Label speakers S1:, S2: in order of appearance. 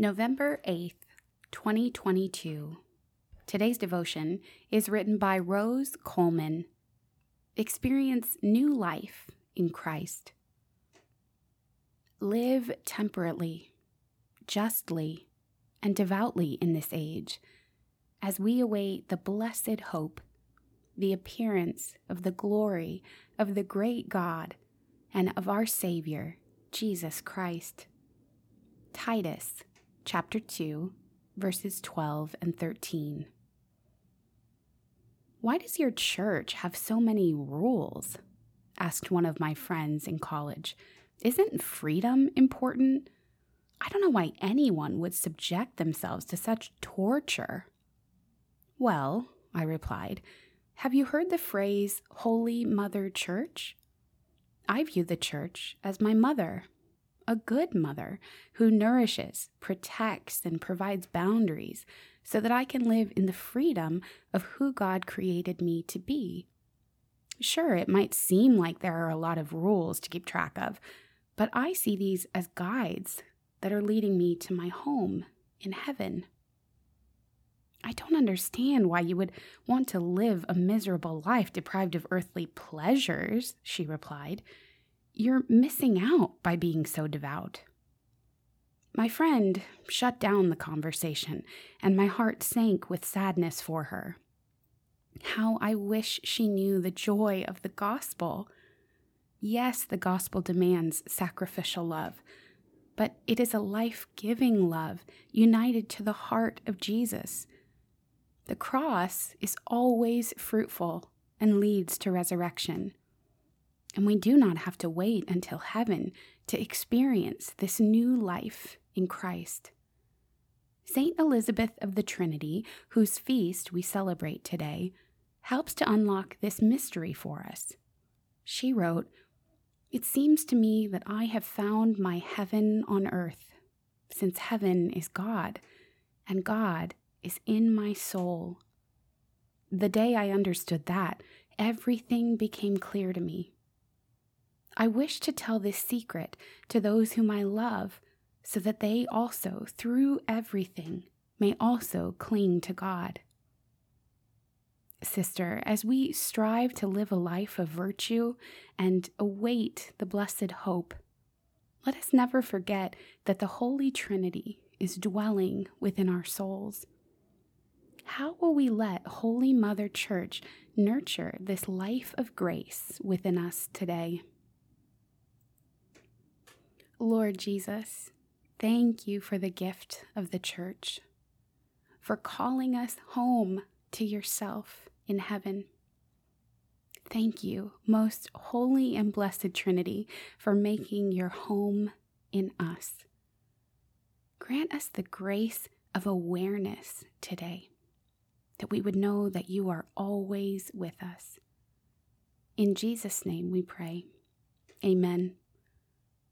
S1: November 8th, 2022. Today's devotion is written by Rose Coleman. Experience new life in Christ. Live temperately, justly, and devoutly in this age as we await the blessed hope, the appearance of the glory of the great God and of our Savior, Jesus Christ. Titus chapter 2, verses 12 and 13. Why does your church have so many rules? asked one of my friends in college. Isn't freedom important? I don't know why anyone would subject themselves to such torture. Well, I replied, have you heard the phrase Holy Mother Church? I view the church as my mother a good mother who nourishes, protects, and provides boundaries so that I can live in the freedom of who God created me to be. Sure, it might seem like there are a lot of rules to keep track of, but I see these as guides that are leading me to my home in heaven. I don't understand why you would want to live a miserable life deprived of earthly pleasures, she replied. You're missing out by being so devout. My friend shut down the conversation, and my heart sank with sadness for her. How I wish she knew the joy of the gospel. Yes, the gospel demands sacrificial love, but it is a life giving love united to the heart of Jesus. The cross is always fruitful and leads to resurrection and we do not have to wait until heaven to experience this new life in Christ. Saint Elizabeth of the Trinity, whose feast we celebrate today, helps to unlock this mystery for us. She wrote, It seems to me that I have found my heaven on earth, since heaven is God, and God is in my soul. The day I understood that, everything became clear to me. I wish to tell this secret to those whom I love, so that they also, through everything, may also cling to God. Sister, as we strive to live a life of virtue and await the blessed hope, let us never forget that the Holy Trinity is dwelling within our souls. How will we let Holy Mother Church nurture this life of grace within us today? Lord Jesus, thank you for the gift of the church, for calling us home to yourself in heaven. Thank you, most holy and blessed Trinity, for making your home in us. Grant us the grace of awareness today, that we would know that you are always with us. In Jesus' name we pray. Amen.